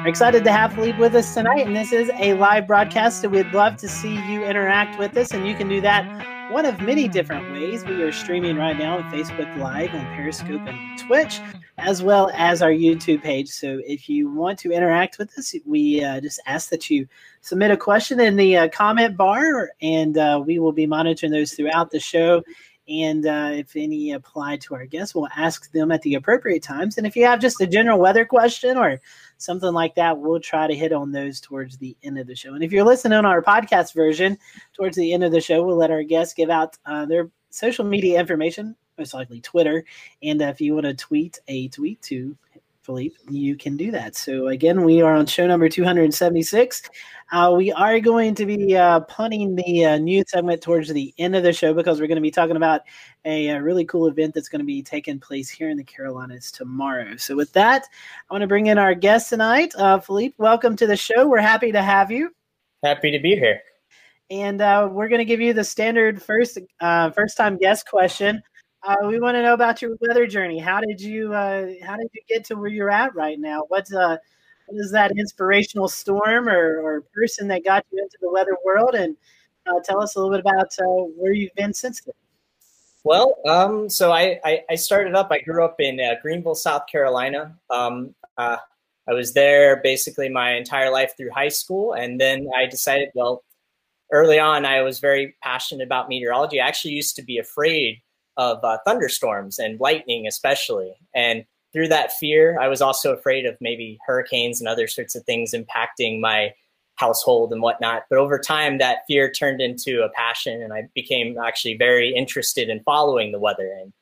We're excited to have Philippe with us tonight, and this is a live broadcast, so we'd love to see you interact with us, and you can do that one of many different ways. We are streaming right now on Facebook Live, on Periscope, and Twitch, as well as our YouTube page. So if you want to interact with us, we uh, just ask that you submit a question in the uh, comment bar, and uh, we will be monitoring those throughout the show and uh, if any apply to our guests, we'll ask them at the appropriate times. And if you have just a general weather question or something like that, we'll try to hit on those towards the end of the show. And if you're listening on our podcast version, towards the end of the show, we'll let our guests give out uh, their social media information, most likely Twitter. And if you want to tweet a tweet to Philippe, you can do that. So again, we are on show number 276. Uh, we are going to be uh, punting the uh, news segment towards the end of the show because we're going to be talking about a, a really cool event that's going to be taking place here in the Carolinas tomorrow. So with that, I want to bring in our guest tonight, uh, Philippe. Welcome to the show. We're happy to have you. Happy to be here. And uh, we're going to give you the standard first uh, first time guest question. Uh, we want to know about your weather journey. How did you uh, How did you get to where you're at right now? What's uh, what is that inspirational storm or, or person that got you into the weather world? And uh, tell us a little bit about uh, where you've been since then. Well, um, so I, I, I, started up. I grew up in uh, Greenville, South Carolina. Um, I was there basically my entire life through high school, and then I decided, well, early on, I was very passionate about meteorology. I actually used to be afraid of uh, thunderstorms and lightning, especially. And through that fear, I was also afraid of maybe hurricanes and other sorts of things impacting my household and whatnot. But over time, that fear turned into a passion, and I became actually very interested in following the weather. And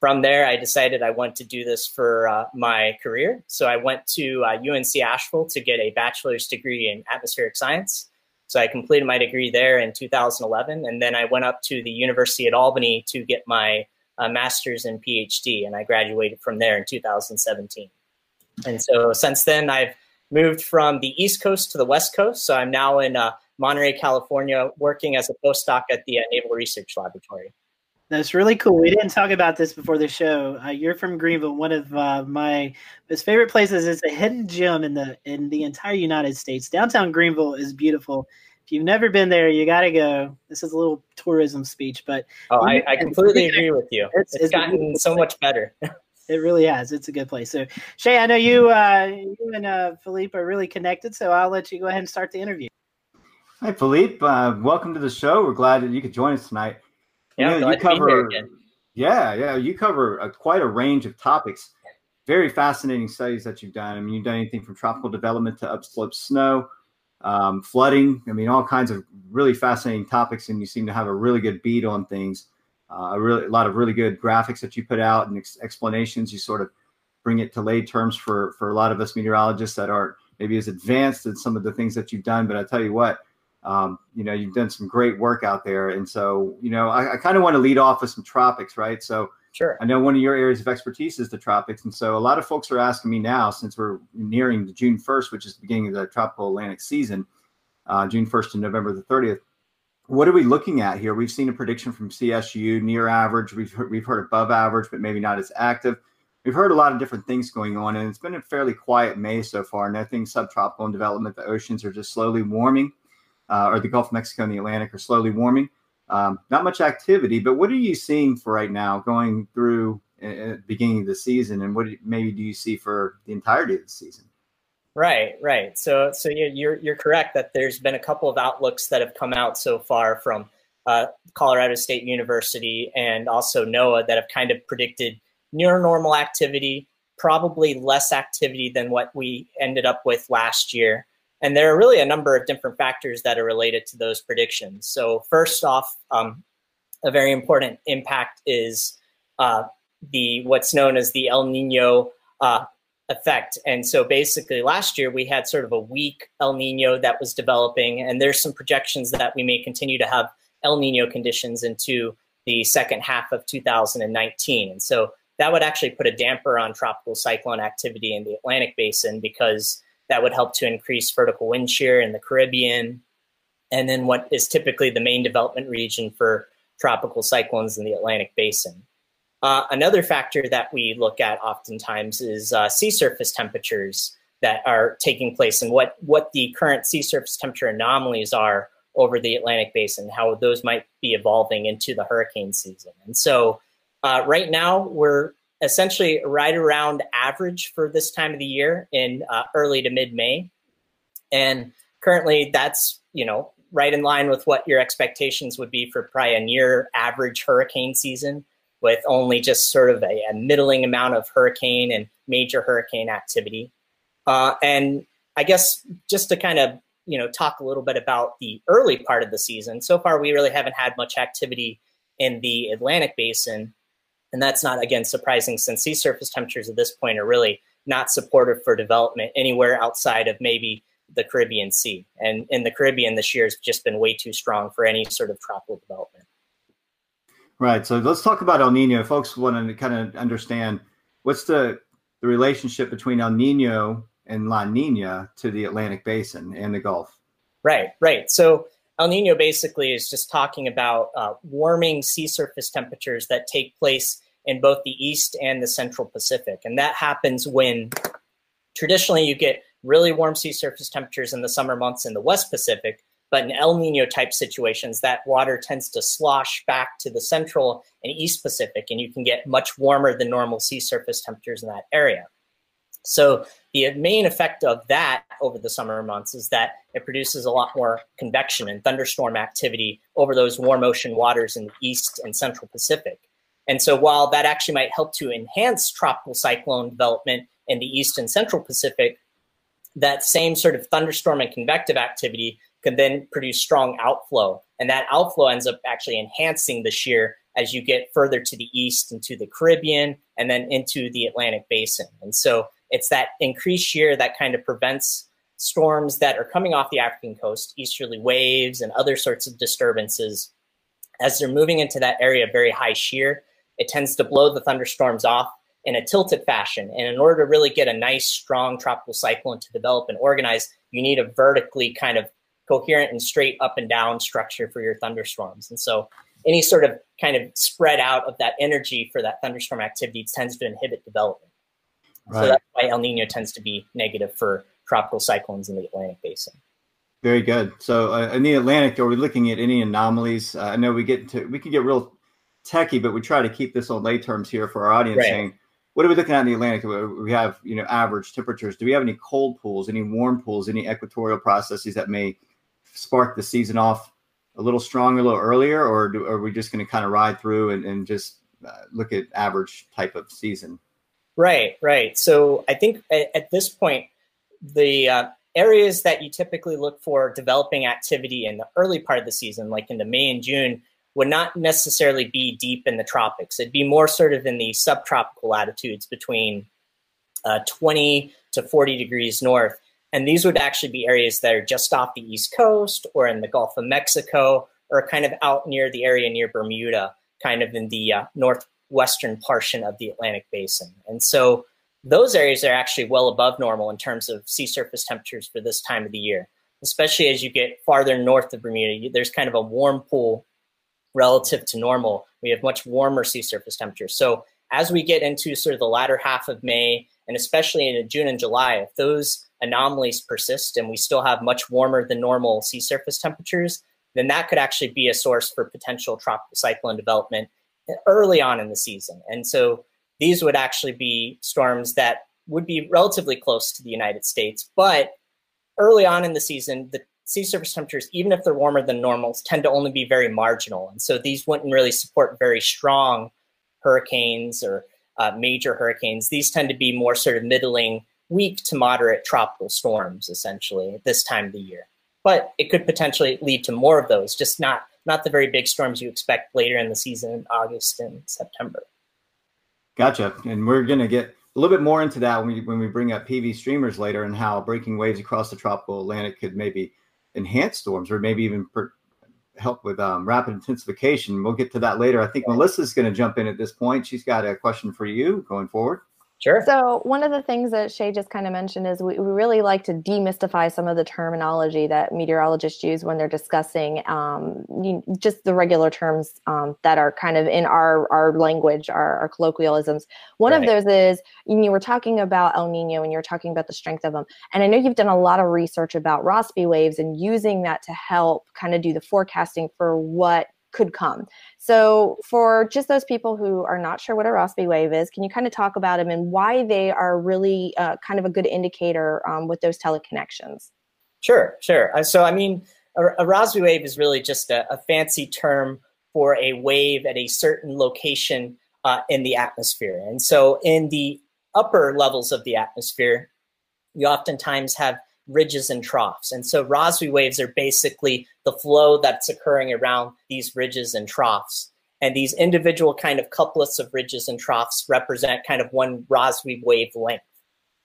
from there, I decided I want to do this for uh, my career. So I went to uh, UNC Asheville to get a bachelor's degree in atmospheric science. So I completed my degree there in 2011, and then I went up to the University at Albany to get my uh, master's and PhD, and I graduated from there in 2017. And so since then, I've moved from the East Coast to the West Coast. So I'm now in uh, Monterey, California, working as a postdoc at the uh, Naval Research Laboratory. That's really cool. We didn't talk about this before the show. Uh, you're from Greenville. One of uh, my most favorite places is a hidden gem in the in the entire United States. Downtown Greenville is beautiful. If you've never been there, you got to go. This is a little tourism speech, but oh, I, I completely agree with you. It's, it's, it's gotten so much better. it really has. It's a good place. So Shay, I know you uh, you and uh, Philippe are really connected, so I'll let you go ahead and start the interview. Hi, Philippe. Uh, welcome to the show. We're glad that you could join us tonight. Yeah, you, know, you cover, Yeah, yeah, you cover a, quite a range of topics. Very fascinating studies that you've done. I mean, you've done anything from tropical development to upslope snow, um, flooding. I mean, all kinds of really fascinating topics, and you seem to have a really good beat on things. Uh, a really, a lot of really good graphics that you put out and ex- explanations. You sort of bring it to lay terms for for a lot of us meteorologists that aren't maybe as advanced in some of the things that you've done. But I tell you what, um, you know, you've done some great work out there. And so, you know, I, I kind of want to lead off with some tropics, right? So, sure. I know one of your areas of expertise is the tropics. And so, a lot of folks are asking me now, since we're nearing the June 1st, which is the beginning of the tropical Atlantic season, uh, June 1st to November the 30th. What are we looking at here? We've seen a prediction from CSU near average. We've heard, we've heard above average, but maybe not as active. We've heard a lot of different things going on, and it's been a fairly quiet May so far. Nothing subtropical in development. The oceans are just slowly warming uh, or the Gulf of Mexico and the Atlantic are slowly warming. Um, not much activity, but what are you seeing for right now going through uh, beginning of the season, and what maybe do you see for the entirety of the season? Right, right. So, so you're you're correct that there's been a couple of outlooks that have come out so far from uh, Colorado State University and also NOAA that have kind of predicted near normal activity, probably less activity than what we ended up with last year. And there are really a number of different factors that are related to those predictions. So, first off, um, a very important impact is uh, the what's known as the El Nino uh, effect. And so, basically, last year we had sort of a weak El Nino that was developing, and there's some projections that we may continue to have El Nino conditions into the second half of 2019. And so, that would actually put a damper on tropical cyclone activity in the Atlantic basin because that would help to increase vertical wind shear in the Caribbean. And then what is typically the main development region for tropical cyclones in the Atlantic basin. Uh, another factor that we look at oftentimes is uh, sea surface temperatures. that are taking place and what what the current sea surface temperature anomalies are over the Atlantic basin, how those might be evolving into the hurricane season. And so, uh, right now we're essentially right around average for this time of the year in uh, early to mid May, and currently that's you know right in line with what your expectations would be for probably a near average hurricane season with only just sort of a, a middling amount of hurricane and major hurricane activity. Uh, and I guess just to kind of you know talk a little bit about the early part of the season. So far, we really haven't had much activity in the Atlantic Basin, and that's not again surprising since sea surface temperatures at this point are really not supportive for development anywhere outside of maybe the Caribbean Sea. And in the Caribbean, this year has just been way too strong for any sort of tropical development. Right. So let's talk about El Nino. Folks want to kind of understand what's the the relationship between El Nino and La Nina to the Atlantic Basin and the Gulf. Right. Right. So El Nino basically is just talking about uh, warming sea surface temperatures that take place in both the East and the Central Pacific, and that happens when traditionally you get really warm sea surface temperatures in the summer months in the West Pacific, but in El Nino type situations, that water tends to slosh back to the Central and East Pacific, and you can get much warmer than normal sea surface temperatures in that area. So, the main effect of that over the summer months is that it produces a lot more convection and thunderstorm activity over those warm ocean waters in the East and Central Pacific. And so, while that actually might help to enhance tropical cyclone development in the East and Central Pacific, that same sort of thunderstorm and convective activity can then produce strong outflow. And that outflow ends up actually enhancing the shear as you get further to the east into the Caribbean and then into the Atlantic basin. And so it's that increased shear that kind of prevents storms that are coming off the African coast, easterly waves and other sorts of disturbances. As they're moving into that area of very high shear, it tends to blow the thunderstorms off in a tilted fashion. And in order to really get a nice, strong tropical cyclone to develop and organize, you need a vertically kind of coherent and straight up and down structure for your thunderstorms. And so any sort of kind of spread out of that energy for that thunderstorm activity tends to inhibit development. Right. So that's why El Nino tends to be negative for tropical cyclones in the Atlantic basin. Very good. So uh, in the Atlantic, are we looking at any anomalies? Uh, I know we get to we can get real techy, but we try to keep this on lay terms here for our audience. Right. Saying what are we looking at in the Atlantic? We have, you know, average temperatures. Do we have any cold pools, any warm pools, any equatorial processes that may spark the season off a little stronger, a little earlier, or do, are we just going to kind of ride through and, and just uh, look at average type of season? Right, right. So I think at, this point, the uh, areas that you typically look for developing activity in the early part of the season, like in the May and June, would not necessarily be deep in the tropics. It'd be more sort of in the subtropical latitudes between uh, 20 to 40 degrees north. And these would actually be areas that are just off the East Coast or in the Gulf of Mexico or kind of out near the area near Bermuda, kind of in the uh, northwestern portion of the Atlantic basin. And so those areas are actually well above normal in terms of sea surface temperatures for this time of the year, especially as you get farther north of Bermuda. There's kind of a warm pool relative to normal. We have much warmer sea surface temperatures. So as we get into sort of the latter half of May, and especially in June and July, if those anomalies persist and we still have much warmer than normal sea surface temperatures, then that could actually be a source for potential tropical cyclone development early on in the season. And so these would actually be storms that would be relatively close to the United States, but early on in the season, the sea surface temperatures, even if they're warmer than normals, tend to only be very marginal. And so these wouldn't really support very strong hurricanes or uh, major hurricanes. These tend to be more sort of middling, weak to moderate tropical storms, essentially, at this time of the year. But it could potentially lead to more of those, just not not the very big storms you expect later in the season in August and September. Gotcha. And we're going to get a little bit more into that when we, when we bring up PV streamers later and how breaking waves across the tropical Atlantic could maybe enhance storms or maybe even per, help with um, rapid intensification. We'll get to that later. I think Melissa's going to jump in at this point. She's got a question for you going forward. Sure. So one of the things that Shay just kind of mentioned is we, we really like to demystify some of the terminology that meteorologists use when they're discussing um, you, just the regular terms um, that are kind of in our our language, our, our colloquialisms. One right. of those is you were talking about El Nino and you're talking about the strength of them. And I know you've done a lot of research about Rossby waves and using that to help kind of do the forecasting for what could come. So, for just those people who are not sure what a Rossby wave is, can you kind of talk about them and why they are really uh, kind of a good indicator um, with those teleconnections? Sure, sure. Uh, so, I mean, a, a Rossby wave is really just a, a, fancy term for a wave at a certain location uh, in the atmosphere. And so, in the upper levels of the atmosphere, you oftentimes have ridges and troughs. And so Rossby waves are basically the flow that's occurring around these ridges and troughs. And these individual kind of couplets of ridges and troughs represent kind of one Rossby wave length.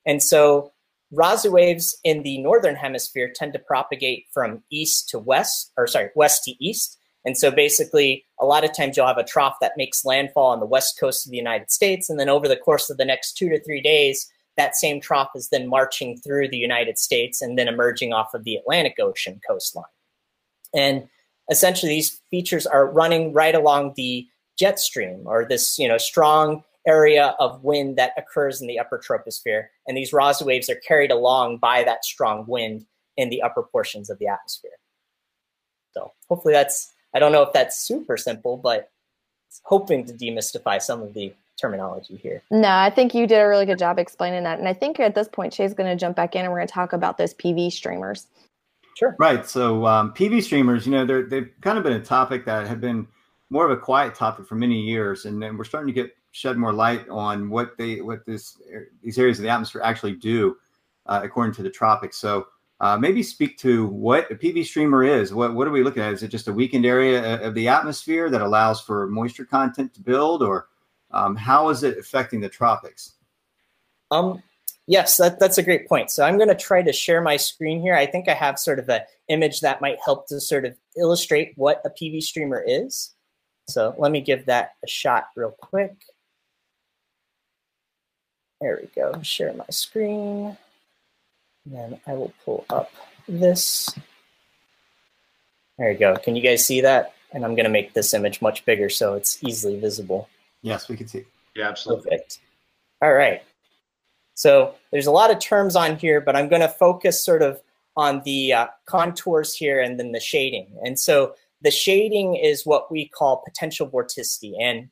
And so Rossby waves in the northern hemisphere tend to propagate from east to west, or sorry, west to east. And so basically, a lot of times you'll have a trough that makes landfall on the west coast of the United States. And then over the course of the next two to three days, that same trough is then marching through the United States and then emerging off of the Atlantic Ocean coastline. And essentially, these features are running right along the jet stream or this you know strong area of wind that occurs in the upper troposphere. And these Rossby waves are carried along by that strong wind in the upper portions of the atmosphere. So hopefully that's, I don't know if that's super simple, but hoping to demystify some of the terminology here. No, I think you did a really good job explaining that. And I think at this point, Shay's going to jump back in and we're going to talk about those PV streamers. Sure. Right. So um, PV streamers, you know, they're, they've kind of been a topic that have been more of a quiet topic for many years. And then we're starting to get shed more light on what they, what this, these areas of the atmosphere actually do uh, according to the tropics. So uh, maybe speak to what a PV streamer is. What, what are we looking at? Is it just a weakened area of the atmosphere that allows for moisture content to build or um, how is it affecting the tropics? Um, yes, that, that's a great point. So I'm going to try to share my screen here. I think I have sort of an image that might help to sort of illustrate what a PV streamer is. So let me give that a shot real quick. There we go. Share my screen. Then I will pull up this. There you go. Can you guys see that? And I'm going to make this image much bigger so it's easily visible. Yes, we can see. Yeah, absolutely. Perfect. All right. So there's a lot of terms on here, but I'm going to focus sort of on the uh, contours here and then the shading. And so the shading is what we call potential vorticity. And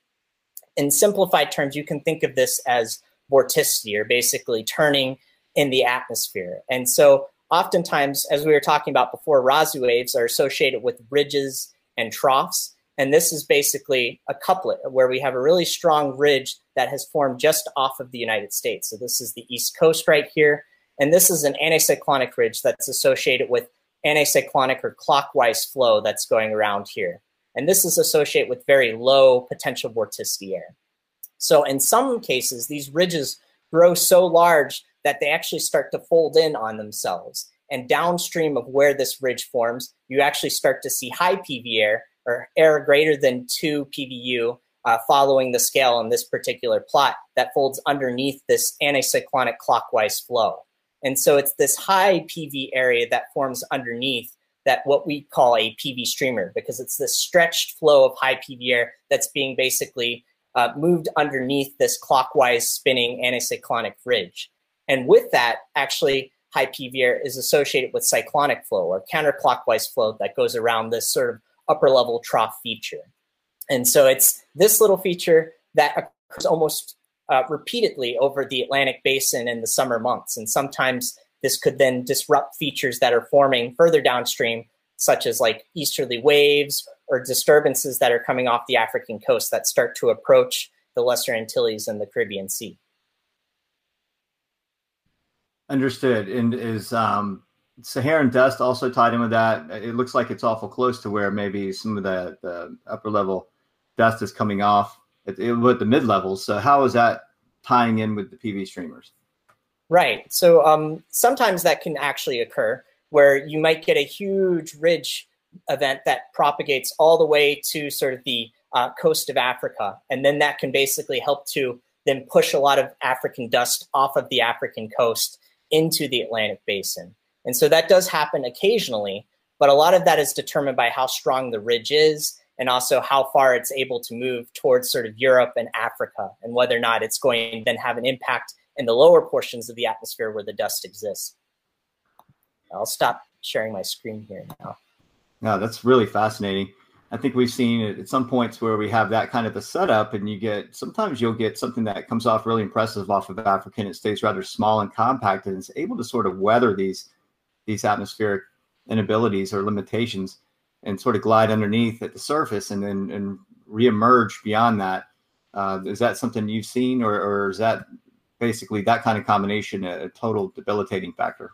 in simplified terms, you can think of this as vorticity or basically turning in the atmosphere. And so oftentimes, as we were talking about before, Rossby waves are associated with ridges and troughs. And this is basically a couplet where we have a really strong ridge that has formed just off of the United States. So this is the East Coast right here. And this is an anticyclonic ridge that's associated with anticyclonic or clockwise flow that's going around here. And this is associated with very low potential vorticity air. So in some cases, these ridges grow so large that they actually start to fold in on themselves. And downstream of where this ridge forms, you actually start to see high PV air or air greater than 2 PVU uh, following the scale in this particular plot that folds underneath this anticyclonic clockwise flow. And so it's this high PV area that forms underneath that what we call a PV streamer because it's this stretched flow of high PV air that's being basically uh, moved underneath this clockwise spinning anticyclonic ridge. And with that, actually, high PV air is associated with cyclonic flow or counterclockwise flow that goes around this sort of upper level trough feature. And so it's this little feature that occurs almost uh, repeatedly over the Atlantic basin in the summer months. And sometimes this could then disrupt features that are forming further downstream, such as like easterly waves or disturbances that are coming off the African coast that start to approach the Lesser Antilles and the Caribbean Sea. Understood. And is um, Saharan dust also tied in with that. It looks like it's awful close to where maybe some of the, the upper level dust is coming off at, at the mid levels. So how is that tying in with the PV streamers? Right. So um, sometimes that can actually occur where you might get a huge ridge event that propagates all the way to sort of the uh, coast of Africa. And then that can basically help to then push a lot of African dust off of the African coast into the Atlantic basin. And so that does happen occasionally, but a lot of that is determined by how strong the ridge is and also how far it's able to move towards sort of Europe and Africa and whether or not it's going to then have an impact in the lower portions of the atmosphere where the dust exists. I'll stop sharing my screen here now. No, that's really fascinating. I think we've seen at some points where we have that kind of a setup, and you get sometimes you'll get something that comes off really impressive off of Africa and It stays rather small and compact, and it's able to sort of weather these these atmospheric inabilities or limitations, and sort of glide underneath at the surface, and then and reemerge beyond that. Uh, is that something you've seen, or, or is that basically that kind of combination a, a total debilitating factor?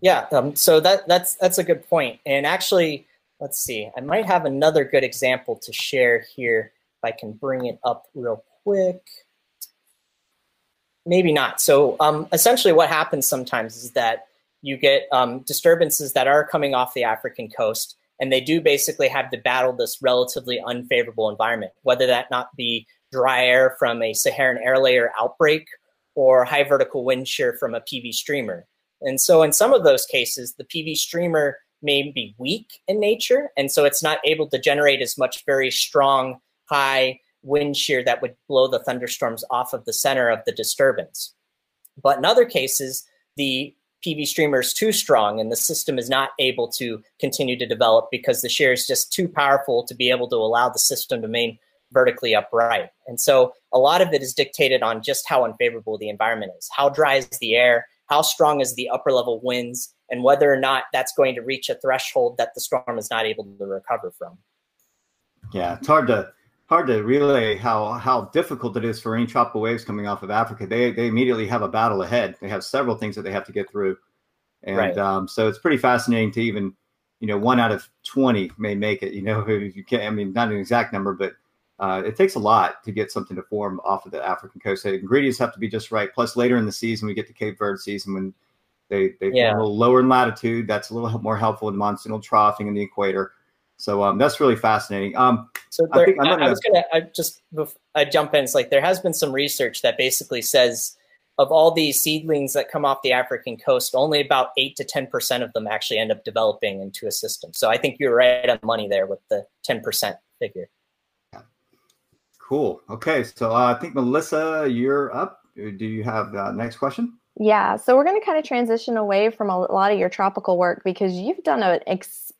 Yeah, um, so that that's that's a good point. and actually let's see, I might have another good example to share here if I can bring it up real quick. Maybe not. So um, essentially what happens sometimes is that you get um, disturbances that are coming off the African coast, and they do basically have to battle this relatively unfavorable environment, whether that not be dry air from a Saharan air layer outbreak or high vertical wind shear from a PV streamer. And so in some of those cases, the PV streamer may be weak in nature, and so it's not able to generate as much very strong high wind shear that would blow the thunderstorms off of the center of the disturbance. But in other cases, the PV streamer is too strong and the system is not able to continue to develop because the shear is just too powerful to be able to allow the system to remain vertically upright. And so a lot of it is dictated on just how unfavorable the environment is. How dry is the air? How strong is the upper level winds? and whether or not that's going to reach a threshold that the storm is not able to recover from. Yeah, it's hard to hard to relay how how difficult it is for any tropical waves coming off of Africa. They they immediately have a battle ahead. They have several things that they have to get through, and right. um, so it's pretty fascinating to even you know one out of twenty may make it. You know, you can't. I mean, not an exact number, but uh, it takes a lot to get something to form off of the African coast. The ingredients have to be just right. Plus, later in the season, we get to Cape Verde season when they they yeah. a little lower in latitude. That's a little more helpful in monsoonal troughing in the equator. So um, that's really fascinating. Um, so there, I, think gonna, I, was gonna I just I jump in. It's like there has been some research that basically says of all these seedlings that come off the African coast, only about eight to ten percent of them actually end up developing into a system. So I think you're right on money there with the ten percent figure. Cool. Okay, so uh, I think Melissa, you're up. Do you have the uh, next question? Yeah, so we're going to kind of transition away from a lot of your tropical work because you've done an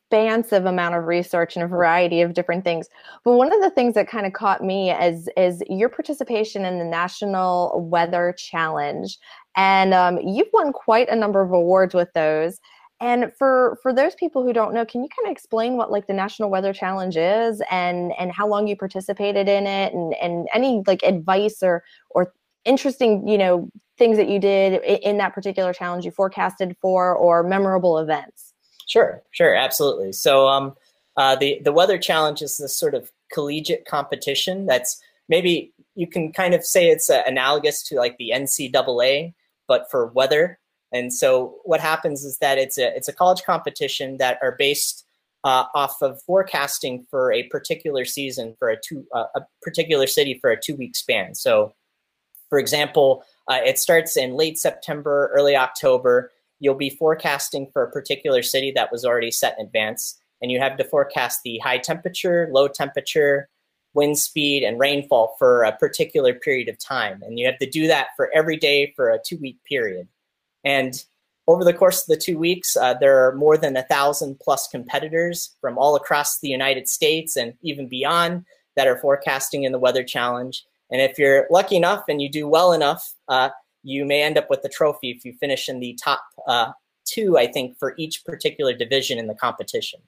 expansive amount of research and a variety of different things. But one of the things that kind of caught me is is your participation in the National Weather Challenge, and um, you've won quite a number of awards with those. And for for those people who don't know, can you kind of explain what like the National Weather Challenge is and and how long you participated in it and and any like advice or or interesting, you know, things that you did in that particular challenge you forecasted for or memorable events? Sure, sure, absolutely. So um, uh, the the weather challenge is this sort of collegiate competition that's maybe you can kind of say it's uh, analogous to like the NCAA, but for weather. And so what happens is that it's a it's a college competition that are based uh, off of forecasting for a particular season for a two uh, a particular city for a two week span. So, for example, uh, it starts in late September, early October. You'll be forecasting for a particular city that was already set in advance, and you have to forecast the high temperature, low temperature, wind speed, and rainfall for a particular period of time. And you have to do that for every day for a two week period. And over the course of the two weeks, uh, there are more than a thousand plus competitors from all across the United States and even beyond that are forecasting in the Weather Challenge. And if you're lucky enough and you do well enough, uh, you may end up with the trophy if you finish in the top uh, two, I think, for each particular division in the competition.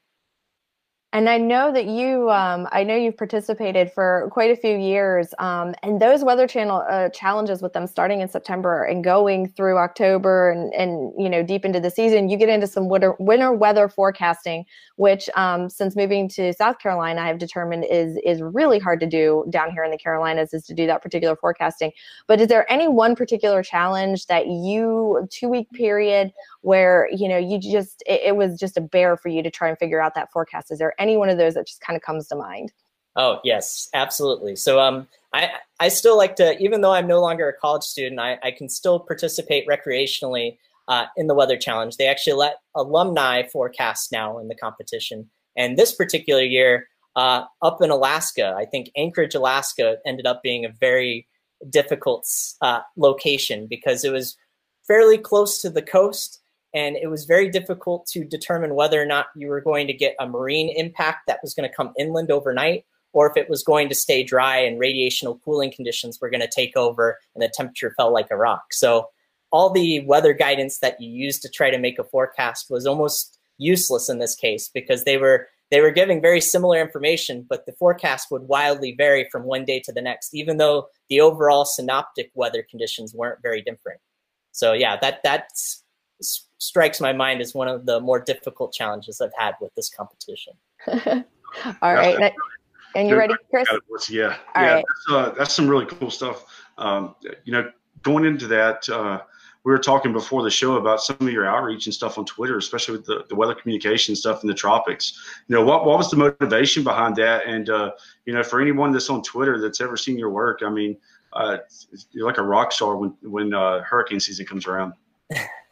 And I know that you, um, I know you've participated for quite a few years, um, and those Weather Channel uh, challenges with them starting in September and going through October and and you know deep into the season, you get into some winter winter weather forecasting, which um, since moving to South Carolina, I have determined is is really hard to do down here in the Carolinas is to do that particular forecasting. But is there any one particular challenge that you two week period where you know you just it, it, was just a bear for you to try and figure out that forecast. Is there any one of those that just kind of comes to mind? Oh yes absolutely. So um i i still like to even though i'm no longer a college student i, I can still participate recreationally uh, in the weather challenge. They actually let alumni forecast now in the competition. And this particular year uh, up in alaska i think anchorage alaska ended up being a very difficult uh, location because it was fairly close to the coast and it was very difficult to determine whether or not you were going to get a marine impact that was going to come inland overnight or if it was going to stay dry and radiational cooling conditions were going to take over and the temperature fell like a rock. So all the weather guidance that you used to try to make a forecast was almost useless in this case because they were they were giving very similar information, but the forecast would wildly vary from one day to the next, even though the overall synoptic weather conditions weren't very different. So yeah, that that's strikes my mind as one of the more difficult challenges I've had with this competition. All right. And you ready, Chris? Yeah. All yeah. Right. That's, uh, that's, some really cool stuff. Um, you know, going into that, uh, we were talking before the show about some of your outreach and stuff on Twitter, especially with the, the weather communication stuff in the tropics. You know, what, what was the motivation behind that? And, uh, you know, for anyone that's on Twitter that's ever seen your work, I mean, uh, you're like a rock star when, when uh, hurricane season comes around.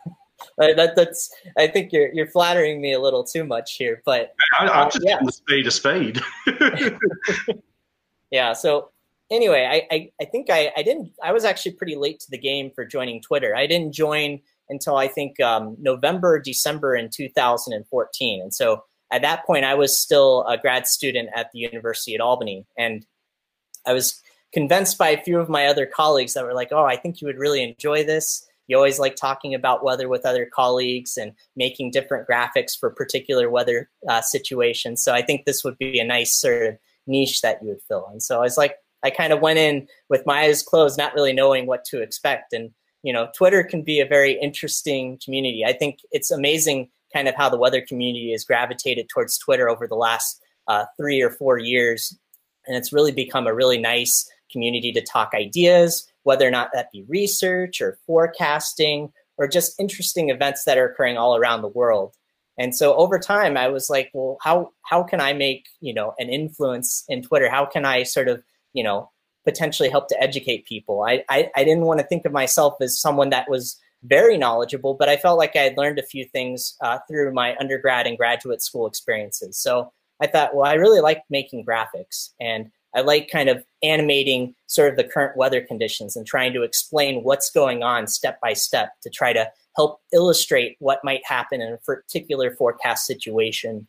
that, that's I think you're you're flattering me a little too much here, but I, am uh, just yeah. spade a spade. yeah. So anyway, I, I, I think I, I didn't I was actually pretty late to the game for joining Twitter. I didn't join until I think um, November December in 2014, and so at that point I was still a grad student at the University at Albany, and I was convinced by a few of my other colleagues that were like, "Oh, I think you would really enjoy this." You always like talking about weather with other colleagues and making different graphics for particular weather uh, situations. So I think this would be a nice sort of niche that you would fill. And so I was like, I kind of went in with my eyes closed, not really knowing what to expect. And you know, Twitter can be a very interesting community. I think it's amazing kind of how the weather community has gravitated towards Twitter over the last uh, three or four years. And it's really become a really nice community to talk ideas, whether or not that be research or forecasting or just interesting events that are occurring all around the world. And so over time, I was like, well, how how can I make you know an influence in Twitter? How can I sort of you know potentially help to educate people? I I, I didn't want to think of myself as someone that was very knowledgeable, but I felt like I had learned a few things uh, through my undergrad and graduate school experiences. So I thought, well, I really like making graphics, and I like kind of animating sort of the current weather conditions and trying to explain what's going on step by step to try to help illustrate what might happen in a particular forecast situation.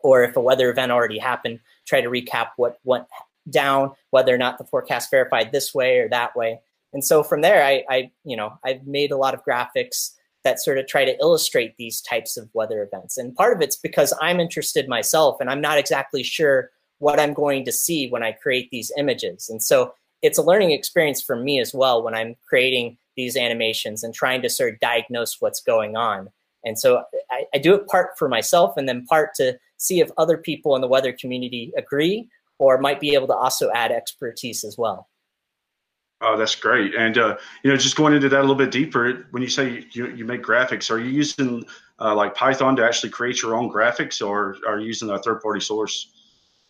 Or if a weather event already happened, try to recap what went down, whether or not the forecast verified this way or that way. And so from there, I, I you know, I've made a lot of graphics that sort of try to illustrate these types of weather events. And part of it's because I'm interested myself and I'm not exactly sure what I'm going to see when I create these images. And so it's a learning experience for me as well when I'm creating these animations and trying to sort of diagnose what's going on. And so I, I, do it part for myself and then part to see if other people in the weather community agree or might be able to also add expertise as well. Oh, that's great. And, uh, you know, just going into that a little bit deeper, when you say you, you make graphics, are you using uh, like Python to actually create your own graphics or are you using a third party source?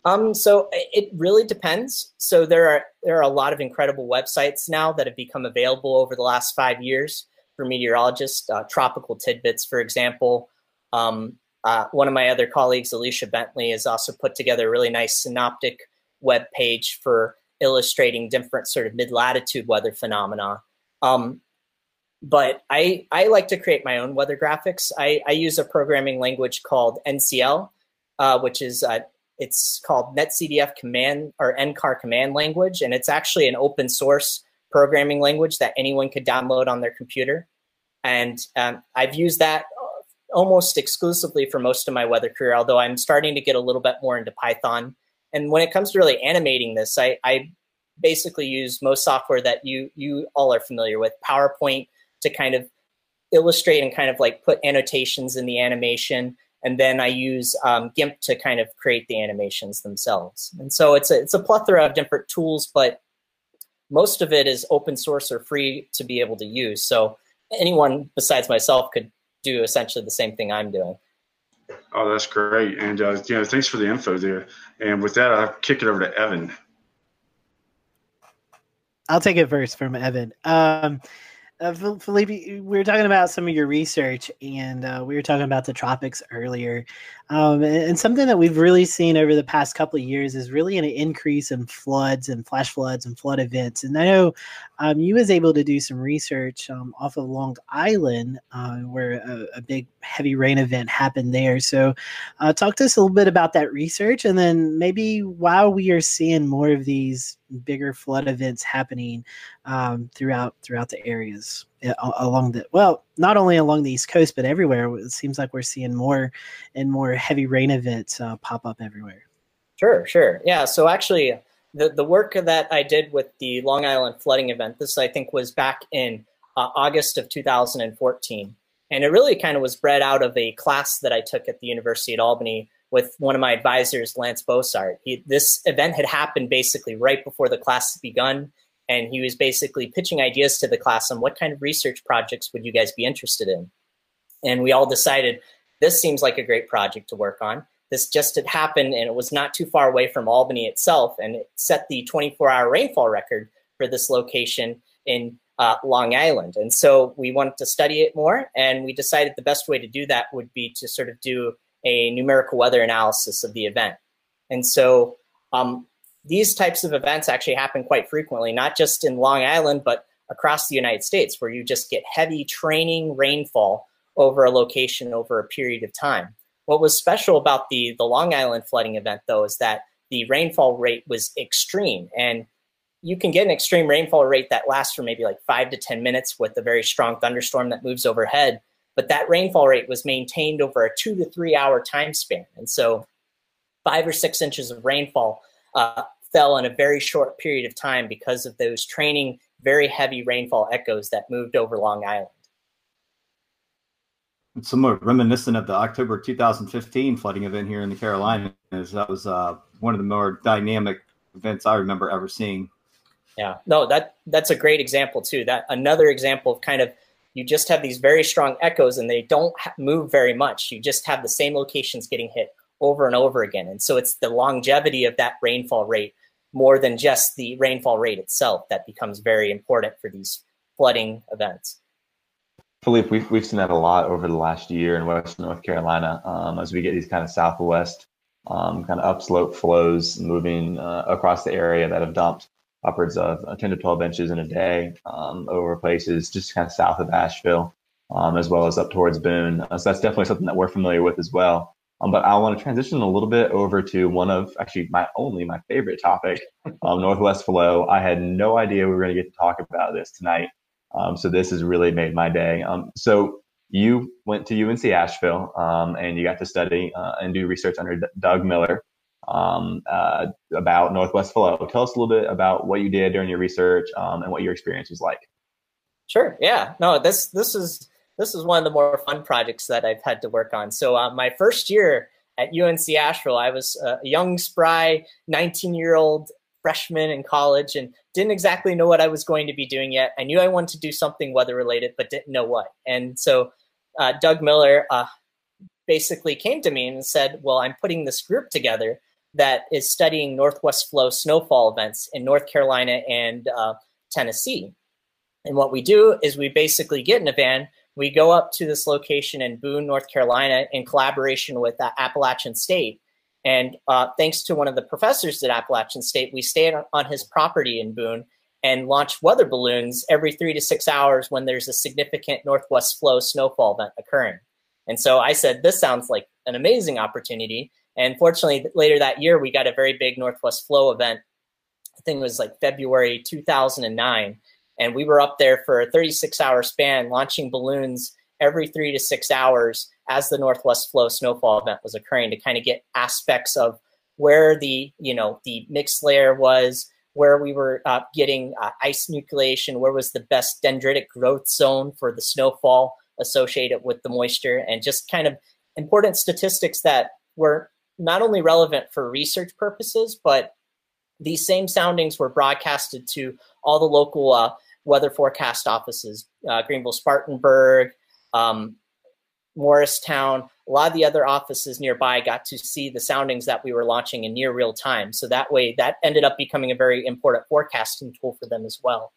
Um, so it really depends. So there are there are a lot of incredible websites now that have become available over the last five years for meteorologists. Uh, Tropical Tidbits, for example. Um, uh, one of my other colleagues, Alicia Bentley, has also put together a really nice synoptic web page for illustrating different sort of mid latitude weather phenomena. Um, but I I like to create my own weather graphics. I, I use a programming language called NCL, uh, which is uh, it's called NetCDF command or NCAR command language, and it's actually an open source programming language that anyone could download on their computer. And um, I've used that almost exclusively for most of my weather career, although I'm starting to get a little bit more into Python. And when it comes to really animating this, I, I basically use most software that you you all are familiar with, PowerPoint to kind of illustrate and kind of like put annotations in the animation and then I use um, GIMP to kind of create the animations themselves. And so it's a, it's a plethora of different tools, but most of it is open source or free to be able to use. So anyone besides myself could do essentially the same thing I'm doing. Oh, that's great. And, uh, you know, thanks for the info there. And with that, I'll kick it over to Evan. I'll take it first from Evan. Um, Uh, Philippe, we were talking about some of your research, and uh, we were talking about the tropics earlier. Um, and, and, something that we've really seen over the past couple of years is really an increase in floods and flash floods and flood events. And I know um, you was able to do some research um, off of Long Island, uh, where a, a, big heavy rain event happened there. So, uh, talk to us a little bit about that research, and then maybe while we are seeing more of these bigger flood events happening um, throughout throughout the areas uh, along the well, not only along the East Coast but everywhere. It seems like we're seeing more and more heavy rain events uh, pop up everywhere. Sure, sure, yeah. So actually, the the work that I did with the Long Island flooding event, this I think was back in uh, August of 2014, and it really kind of was bred out of a class that I took at the University at Albany with one of my advisors, Lance Bosart. He, this event had happened basically right before the class had begun, and he was basically pitching ideas to the class on what kind of research projects would you guys be interested in. And we all decided this seems like a great project to work on. This just had happened, and it was not too far away from Albany itself, and it set the 24-hour rainfall record for this location in uh, Long Island. And so we wanted to study it more, and we decided the best way to do that would be to sort of do a numerical weather analysis of the event. And so um, these types of events actually happen quite frequently, not just in Long Island, but across the United States, where you just get heavy training rainfall over a location over a period of time. What was special about the, the Long Island flooding event, though, is that the rainfall rate was extreme. And you can get an extreme rainfall rate that lasts for maybe like five to 10 minutes with a very strong thunderstorm that moves overhead but that rainfall rate was maintained over a two to three hour time span. And so five or six inches of rainfall uh, fell in a very short period of time because of those training very heavy rainfall echoes that moved over Long Island. Somewhat reminiscent of the October 2015 flooding event here in the Carolinas. That was uh, one of the more dynamic events I remember ever seeing. Yeah, no, that that's a great example too. That another example of kind of you just have these very strong echoes and they don't move very much. You just have the same locations getting hit over and over again. And so it's the longevity of that rainfall rate more than just the rainfall rate itself that becomes very important for these flooding events. Philippe, we've, we've seen that a lot over the last year in Western North Carolina um, as we get these kind of southwest um, kind of upslope flows moving uh, across the area that have dumped upwards of uh, 10 to 12 inches in a day um, over places just kind of south of Asheville, um, as well as up towards Boone. Uh, so that's definitely something that we're familiar with as well. Um, but I want to transition a little bit over to one of actually my only my favorite topic, um, Northwest Flow. I had no idea we were going to get to talk about this tonight. Um, so this has really made my day. Um, so you went to UNC Asheville um, and you got to study uh, and do research under D- Doug Miller um, uh, about Northwest Flow. Tell us a little bit about what you did during your research um, and what your experience was like. Sure. Yeah. No. This this is this is one of the more fun projects that I've had to work on. So uh, my first year at UNC Asheville, I was a young, spry, 19 year old freshman in college and didn't exactly know what I was going to be doing yet. I knew I wanted to do something weather related, but didn't know what. And so uh, Doug Miller uh, basically came to me and said, "Well, I'm putting this group together that is studying Northwest Flow snowfall events in North Carolina and uh, Tennessee. And what we do is we basically get in a van, we go up to this location in Boone, North Carolina, in collaboration with uh, Appalachian State. And uh, thanks to one of the professors at Appalachian State, we stay on his property in Boone and launch weather balloons every three to six hours when there's a significant Northwest Flow snowfall event occurring. And so I said, this sounds like an amazing opportunity. And fortunately, later that year, we got a very big Northwest Flow event. I think it was like February 2009. And we were up there for a 36 hour span, launching balloons every three to six hours as the Northwest Flow snowfall event was occurring to kind of get aspects of where the, you know, the mixed layer was, where we were uh, getting uh, ice nucleation, where was the best dendritic growth zone for the snowfall associated with the moisture, and just kind of important statistics that were not only relevant for research purposes, but these same soundings were broadcasted to all the local uh, weather forecast offices, uh, Greenville, Spartanburg, um, Morristown, a lot of the other offices nearby got to see the soundings that we were launching in near real time. So that way, that ended up becoming a very important forecasting tool for them as well.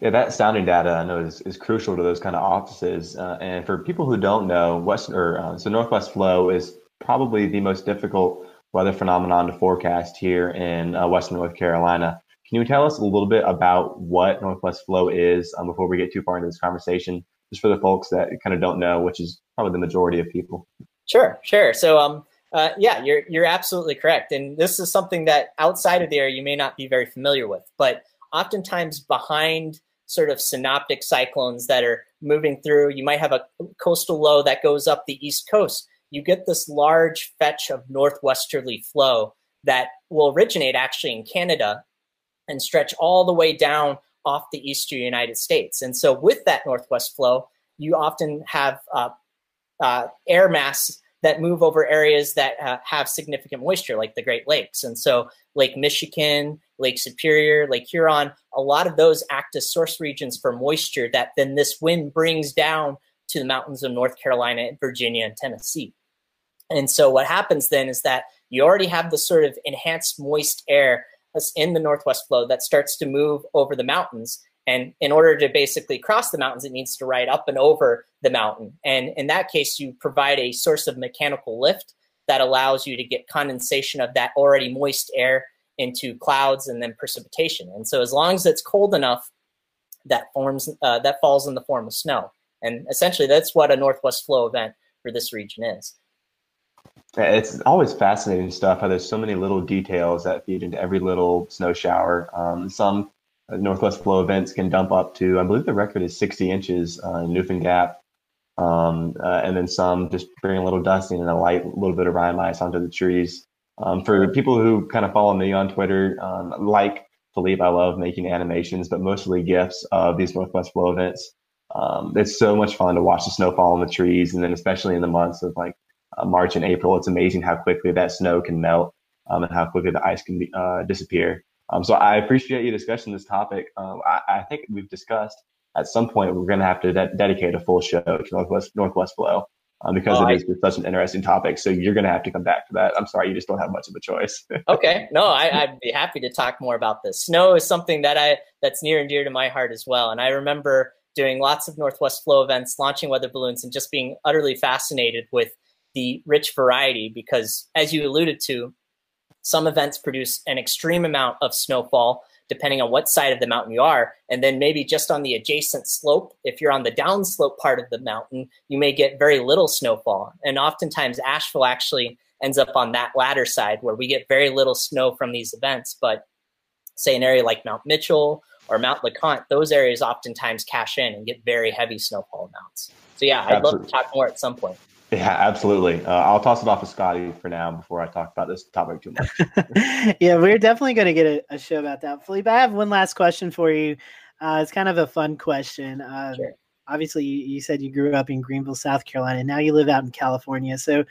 Yeah, that sounding data I know is, is crucial to those kind of offices. Uh, and for people who don't know, West or uh, so Northwest flow is probably the most difficult weather phenomenon to forecast here in uh, Western North Carolina. Can you tell us a little bit about what Northwest flow is um, before we get too far into this conversation, just for the folks that kind of don't know, which is probably the majority of people? Sure, sure. So, um, uh, yeah, you're you're absolutely correct, and this is something that outside of the area you may not be very familiar with, but oftentimes behind sort of synoptic cyclones that are moving through, you might have a coastal low that goes up the east coast. You get this large fetch of northwesterly flow that will originate actually in Canada and stretch all the way down off the eastern United States. And so, with that northwest flow, you often have uh, uh, air mass that move over areas that uh, have significant moisture, like the Great Lakes. And so, Lake Michigan, Lake Superior, Lake Huron, a lot of those act as source regions for moisture that then this wind brings down to the mountains of North Carolina, and Virginia, and Tennessee. And so, what happens then is that you already have the sort of enhanced moist air in the northwest flow that starts to move over the mountains. And in order to basically cross the mountains, it needs to ride up and over the mountain. And in that case, you provide a source of mechanical lift that allows you to get condensation of that already moist air into clouds and then precipitation. And so, as long as it's cold enough, that forms uh, that falls in the form of snow. And essentially, that's what a northwest flow event for this region is. It's always fascinating stuff how there's so many little details that feed into every little snow shower. Um, some uh, Northwest flow events can dump up to, I believe the record is 60 inches uh, in Newfound Gap. Um, uh, and then some just bring a little dusting and a light little bit of rime ice onto the trees. Um, for people who kind of follow me on Twitter, um, like Philippe, I love making animations, but mostly GIFs of these Northwest flow events. Um, it's so much fun to watch the snow fall on the trees, and then especially in the months of like uh, March and April. It's amazing how quickly that snow can melt um, and how quickly the ice can be, uh, disappear. Um, so I appreciate you discussing this topic. Um, I, I, think we've discussed at some point we're going to have to de- dedicate a full show to Northwest Northwest Flow um, because oh, it is such an interesting topic. So you're going to have to come back to that. I'm sorry, you just don't have much of a choice. okay, no, I, would be happy to talk more about this. Snow is something that I that's near and dear to my heart as well, and I remember doing lots of Northwest Flow events, launching weather balloons, and just being utterly fascinated with the rich variety because, as you alluded to, some events produce an extreme amount of snowfall depending on what side of the mountain you are. And then maybe just on the adjacent slope, if you're on the downslope part of the mountain, you may get very little snowfall. And oftentimes, Asheville actually ends up on that latter side where we get very little snow from these events. But say an area like Mount Mitchell or Mount LeConte, those areas oftentimes cash in and get very heavy snowfall amounts. So, yeah, I'd Absolutely. love to talk more at some point. Yeah, absolutely. Uh, I'll toss it off to Scotty for now before I talk about this topic too much. yeah, we're definitely going to get a, a, show about that. Philippe, I have one last question for you. Uh, it's kind of a fun question. Uh, sure. Obviously, you, you, said you grew up in Greenville, South Carolina. And now you live out in California. So,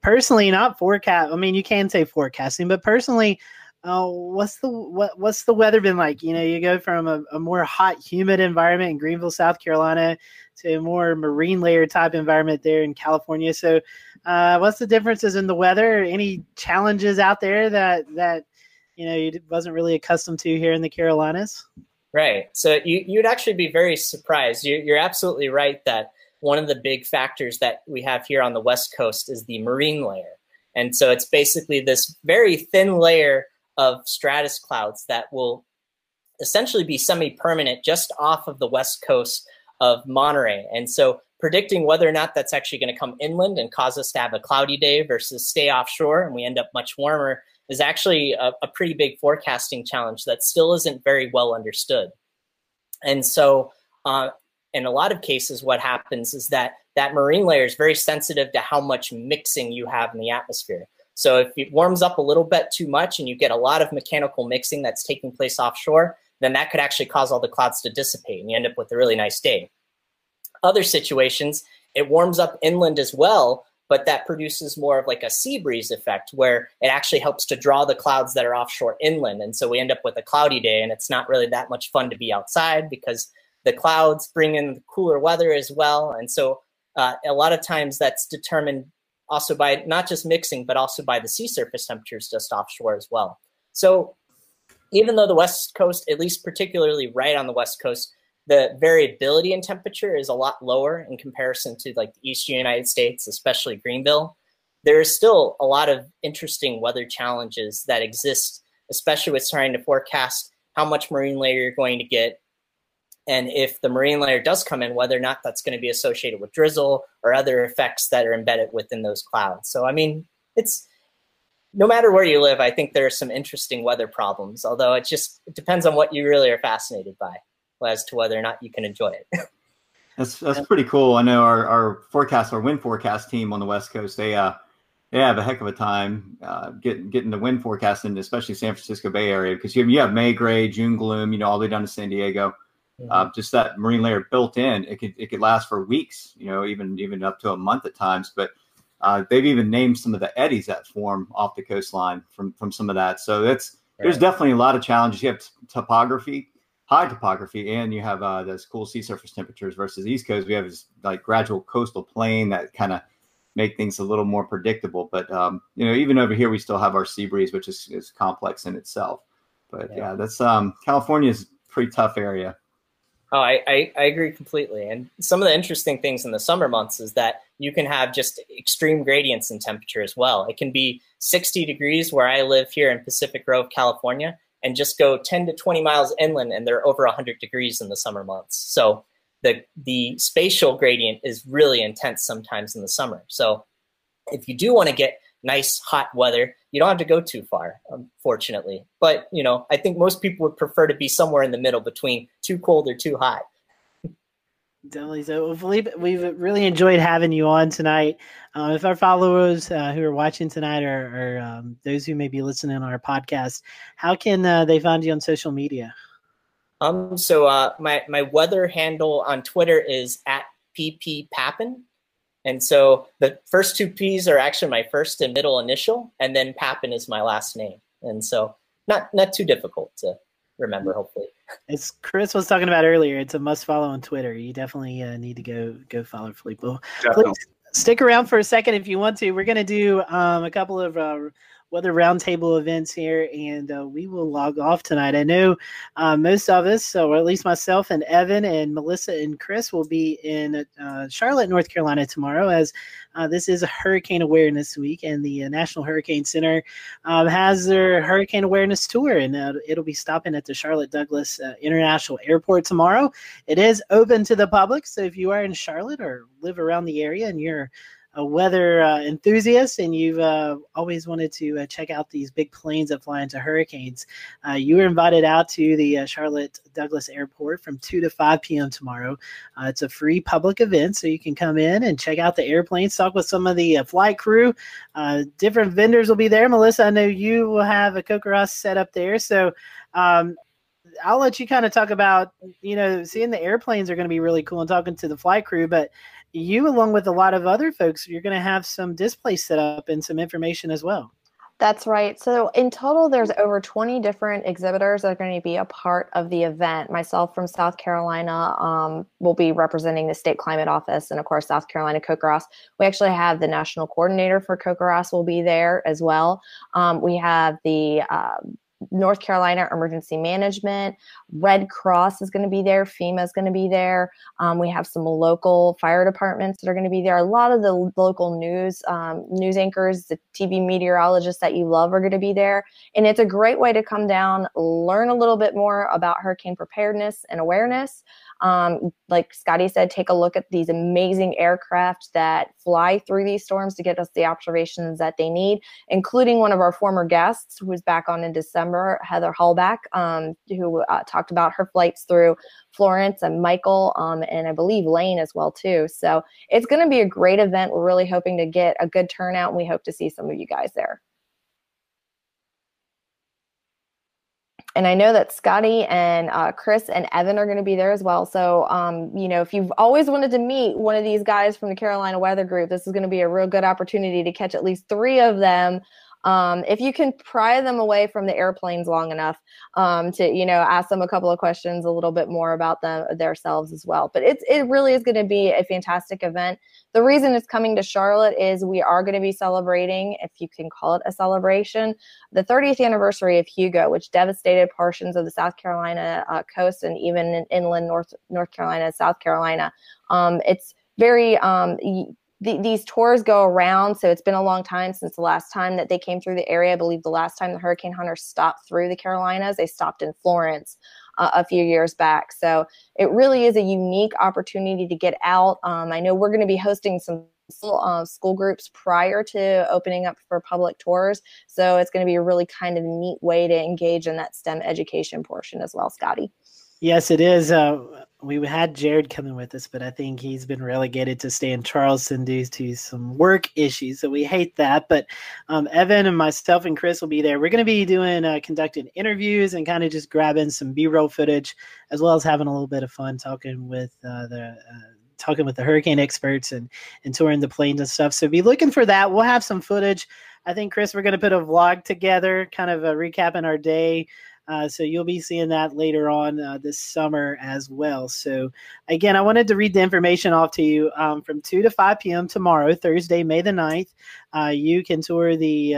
personally, not forecast. I mean, you can say forecasting, but personally, Oh, what's the what what's the weather been like? You know, you go from a, a, more hot, humid environment in Greenville, South Carolina, to a more marine layer type environment there in California. So, uh, what's the differences in the weather? Any challenges out there that that you know you wasn't really accustomed to here in the Carolinas? Right. So you you'd actually be very surprised. You're, you're absolutely right that one of the big factors that we have here on the West Coast is the marine layer. And so it's basically this very thin layer of stratus clouds that will essentially be semi-permanent just off of the west coast of Monterey. And so predicting whether or not that's actually going to come inland and cause us to have a cloudy day versus stay offshore and we end up much warmer is actually a, a pretty big forecasting challenge that still isn't very well understood. And so uh, in a lot of cases, what happens is that that marine layer is very sensitive to how much mixing you have in the atmosphere. So if it warms up a little bit too much and you get a lot of mechanical mixing that's taking place offshore, then that could actually cause all the clouds to dissipate and you end up with a really nice day. Other situations, it warms up inland as well, but that produces more of like a sea breeze effect where it actually helps to draw the clouds that are offshore inland. And so we end up with a cloudy day and it's not really that much fun to be outside because the clouds bring in cooler weather as well. And so uh, a lot of times that's determined also by not just mixing, but also by the sea surface temperatures just offshore as well. So even though the West Coast, at least particularly right on the West Coast, the variability in temperature is a lot lower in comparison to like the eastern United States, especially Greenville. There is still a lot of interesting weather challenges that exist, especially with trying to forecast how much marine layer you're going to get. And if the marine layer does come in, whether or not that's going to be associated with drizzle or other effects that are embedded within those clouds. So, I mean, it's no matter where you live, I think there are some interesting weather problems, although it just it depends on what you really are fascinated by as to whether or not you can enjoy it. that's that's pretty cool. I know our, our forecast, our wind forecast team on the West Coast, they uh they have a heck of a time uh, getting getting the wind forecast in, especially San Francisco Bay Area, because you have, you have May gray, June gloom, you know, all the way down to San Diego. Mm-hmm. Uh, just that marine layer built in, it could it could last for weeks, you know, even even up to a month at times. But uh, they've even named some of the eddies that form off the coastline from from some of that. So it's right. there's definitely a lot of challenges. You have topography high topography and you have uh, those cool sea surface temperatures versus East Coast. We have this like gradual coastal plain that kind of make things a little more predictable. But um, you know, even over here, we still have our sea breeze, which is, is complex in itself. But yeah, yeah that's um, California is pretty tough area. Oh, I, I, I, agree completely. And some of the interesting things in the summer months is that you can have just extreme gradients in temperature as well. It can be 60 degrees where I live here in Pacific Grove, California, and just go 10 to 20 miles inland and they're over 100 degrees in the summer months. So the the spatial gradient is really intense sometimes in the summer. So if you do want to get nice hot weather, you don't have to go too far, unfortunately. But you know, I think most people would prefer to be somewhere in the middle between too cold or too hot. Definitely. So, Philippe, we've really enjoyed having you on tonight. Um, if our followers uh, who are watching tonight or, or um, those who may be listening on our podcast, how can uh, they find you on social media? Um, so uh, my my weather handle on Twitter is at pp papin, and so the first two P's are actually my first and middle initial, and then Papin is my last name, and so not not too difficult to remember. Hopefully, as Chris was talking about earlier, it's a must follow on Twitter. You definitely uh, need to go go follow Philippe. Please stick around for a second if you want to. We're gonna do um, a couple of uh, weather roundtable events here, and uh, we will log off tonight. I know uh, most of us, or at least myself and Evan and Melissa and Chris, will be in uh, Charlotte, North Carolina tomorrow, as uh, this is Hurricane Awareness Week, and the uh, National Hurricane Center um, has their Hurricane Awareness Tour, and uh, it'll be stopping at the Charlotte Douglas International Airport tomorrow. It is open to the public, so if you are in Charlotte or live around the area and you're a weather uh, enthusiast and you've uh, always wanted to uh, check out these big planes that fly into hurricanes, uh, you were invited out to the uh, Charlotte Douglas Airport from 2 to 5 p.m. tomorrow. Uh, it's a free public event, so you can come in and check out the airplanes, talk with some of the flight crew. different vendors will be there. Melissa, I know you will have a CoCoRaHS set up there. So, um, I'll let you kind of talk about, you know, seeing the airplanes are going to be really cool and talking to the flight crew, but you, along with a lot of other folks, you're going to have some displays set up and some information as well. That's right. So in total, there's over 20 different exhibitors that are going to be a part of the event. Myself from South Carolina um, will be representing the state climate office, and of course, South Carolina CoCoRaHS. We actually have the national coordinator for CoCoRaHS will be there as well. Um, we have the uh, North Carolina Emergency Management, Red Cross is going to be there, FEMA is going to be there. Um, we have some local fire departments that are going to be there. A lot of the local news um, news anchors, the TV meteorologists that you love are going to be there, and it's a great way to come down, learn a little bit more about hurricane preparedness and awareness. Um, like Scotty said, take a look at these amazing aircraft that fly through these storms to get us the observations that they need, including one of our former guests who was back on in December, Heather Holbach, um, who uh, talked about her flights through Florence and Michael, um, and I believe Lane as well too. So it's going to be a great event. We're really hoping to get a good turnout, and we hope to see some of you guys there. And I know that Scotty and uh, Chris and Evan are going to be there as well. So, um, you know, if you've always wanted to meet one of these guys from the Carolina Weather Group, this is going to be a real good opportunity to catch at least three of them um, if you can pry them away from the airplanes long enough um, to you know ask them a couple of questions a little bit more about them themselves as well. But it's it really is going to be a fantastic event. The reason it's coming to charlotte is we are going to be celebrating if you can call it a celebration the 30th anniversary of hugo which devastated portions of the south carolina uh, coast and even in inland north north carolina south carolina. Um, it's very um, the, these tours go around. So it's been a long time since the last time that they came through the area. I believe the last time the hurricane hunters stopped through the Carolinas, they stopped in Florence uh, a few years back. So it really is a unique opportunity to get out. Um, I know we're going to be hosting some uh, school groups prior to opening up for public tours. So it's going to be a really kind of neat way to engage in that STEM education portion as well, Scotty. Yes, it is. Uh, we had Jared coming with us, but I think he's been relegated to stay in Charleston due to some work issues. So we hate that. But um, Evan and myself and Chris will be there. We're going to be doing uh, conducting interviews and kind of just grabbing some B-roll footage, as well as having a little bit of fun talking with uh, the. Uh, talking with the hurricane experts and and touring the planes and stuff. So be looking for that. We'll have some footage. I think Chris, we're going to put a vlog together, kind of a recapping our day uh, so you'll be seeing that later on uh, this summer as well. So again, I wanted to read the information off to you um, from 2 to 5 p.m. tomorrow, Thursday, May the 9th. Uh, you can tour the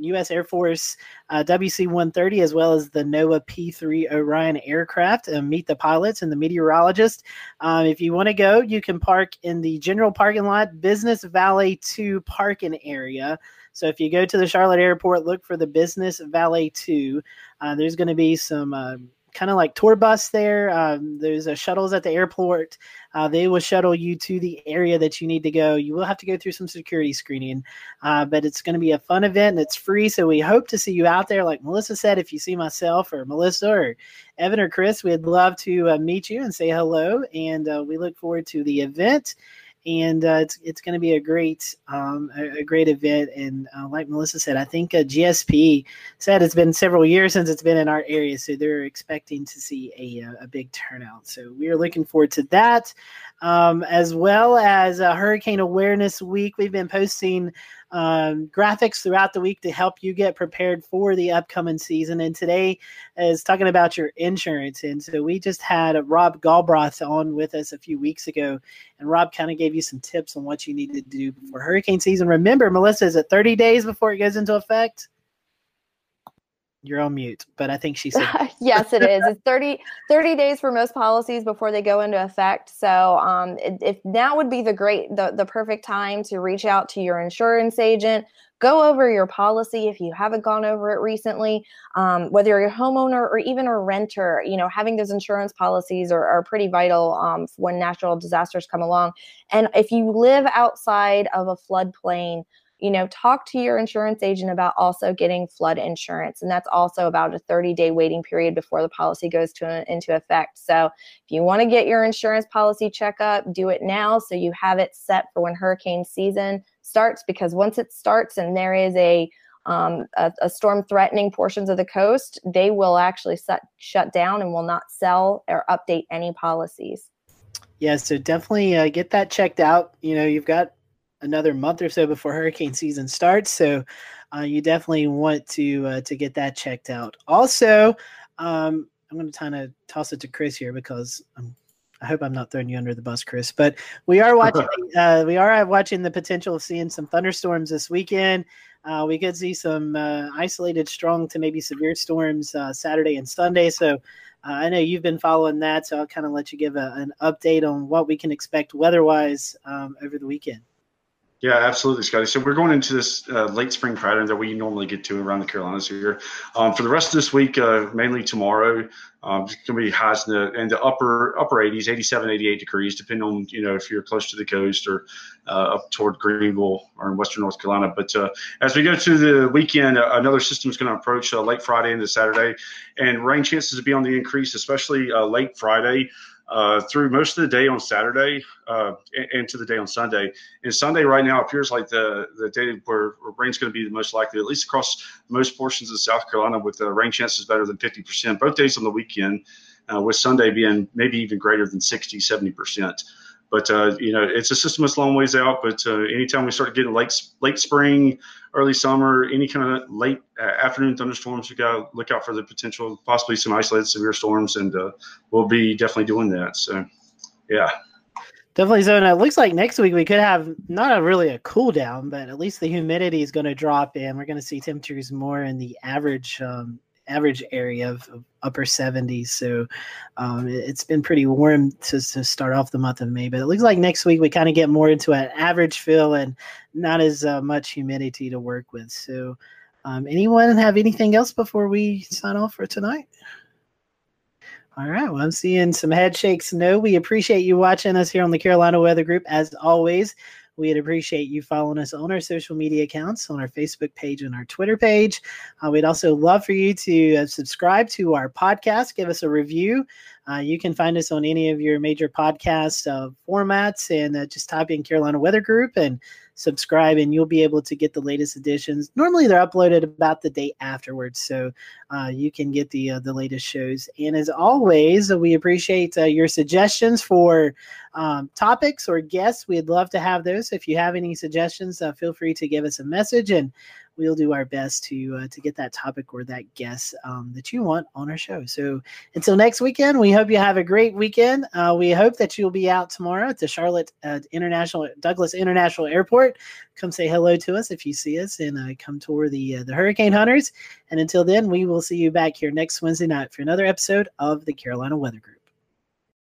U.S. Uh, Air Force uh, WC-130 as well as the NOAA P-3 Orion aircraft and meet the pilots and the meteorologist. Um, if you want to go, you can park in the general parking lot, Business Valet 2 parking area. So if you go to the Charlotte airport, look for the Business Valet 2. Uh, there's going to be some uh, kind of like tour bus there. Um, there's a shuttles at the airport. Uh, they will shuttle you to the area that you need to go. You will have to go through some security screening, uh, but it's going to be a fun event and it's free. So we hope to see you out there. Like Melissa said, if you see myself or Melissa or Evan or Chris, we'd love to uh, meet you and say hello. And uh, we look forward to the event and uh, it's it's going to be a great um, a, a, great event. And uh, like Melissa said, I think uh, GSP said it's been several years since it's been in our area, so they're expecting to see a uh, a big turnout. So we are looking forward to that, um, as well as Hurricane Awareness Week. We've been posting um, graphics throughout the week to help you get prepared for the upcoming season. And today is talking about your insurance. And so we just had Rob Galbraith on with us a few weeks ago, and Rob kind of gave you some tips on what you need to do before hurricane season. Remember, Melissa, is it 30 days before it goes into effect? You're on mute, but I think she said yes. It is. It's 30, 30 days for most policies before they go into effect. So, um, if now would be the great, the the perfect time to reach out to your insurance agent, go over your policy if you haven't gone over it recently. Um, whether you're a homeowner or even a renter, you know, having those insurance policies are, are pretty vital um, when natural disasters come along. And if you live outside of a floodplain you know, talk to your insurance agent about also getting flood insurance. And that's also about a 30 day waiting period before the policy goes to, into effect. So if you want to get your insurance policy checkup, do it now so you have it set for when hurricane season starts. Because once it starts and there is a um, a, a, storm threatening portions of the coast, they will actually set, shut down and will not sell or update any policies. Yeah, so definitely uh, get that checked out. You know, you've got another month or so before hurricane season starts. So uh, you definitely want to uh, to get that checked out. Also, um, I'm going to kind of toss it to Chris here because I'm, I hope I'm not throwing you under the bus, Chris. But we are watching. uh, we are watching the potential of seeing some thunderstorms this weekend. Uh, we could see some uh, isolated, strong to maybe severe storms uh, Saturday and Sunday. So. I know you've been following that, so I'll kind of let you give a, an update on what we can expect weather-wise um, over the weekend. Yeah, absolutely, Scotty. So we're going into this uh, late spring pattern that we normally get to around the Carolinas here. Um, for the rest of this week, uh, mainly tomorrow, um, it's going to be highs in the, in the upper upper 80s, 87, 88 degrees, depending on you know if you're close to the coast or uh, up toward Greenville or in western North Carolina. But uh, as we go to the weekend, uh, another system is going to approach uh, late Friday into Saturday, and rain chances to be on the increase, especially late Friday uh, through most of the day on Saturday uh, into the day on Sunday. And Sunday right now appears like the the day where, where rain's going to be the most likely, at least across most portions of South Carolina, with the rain chances better than 50%. Both days on the weekend, uh, with Sunday being maybe even greater than 60, 70%. But uh, you know, it's a system that's long ways out. But uh, anytime we start getting late late spring, early summer, any kind of late uh, afternoon thunderstorms, we got to look out for the potential, possibly some isolated severe storms, and uh, we'll be definitely doing that. So, yeah. Definitely so. And it looks like next week we could have not a really a cool down, but at least the humidity is going to drop and We're going to see temperatures more in the average um, average area of, upper 70s. So um, it, has been pretty warm to, to start off the month of May. But it looks like next week we kind of get more into an average feel and not as uh, much humidity to work with. So um, anyone have anything else before we sign off for tonight? All right. Well, I'm seeing some head shakes. No, we appreciate you watching us here on the Carolina Weather Group. As always, We'd appreciate you following us on our social media accounts, on our Facebook page and our Twitter page. Uh, we'd also love for you to uh, subscribe to our podcast, give us a review. Uh, you can find us on any of your major podcast uh, formats and uh, just type in Carolina Weather Group and subscribe and you'll be able to get the latest editions. Normally they're uploaded about the day afterwards, so uh, you can get the uh, the latest shows. And as always, we appreciate uh, your suggestions for um, topics or guests. We'd love to have those. If you have any suggestions, uh, feel free to give us a message and we'll do our best to uh, to get that topic or that guest um, that you want on our show. So until next weekend, we hope you have a great weekend. Uh, we hope that you'll be out tomorrow at the Charlotte uh, International Douglas International Airport. Come say hello to us if you see us, and uh, come tour the uh, the Hurricane Hunters. And until then, we will see you back here next Wednesday night for another episode of the Carolina Weather Group.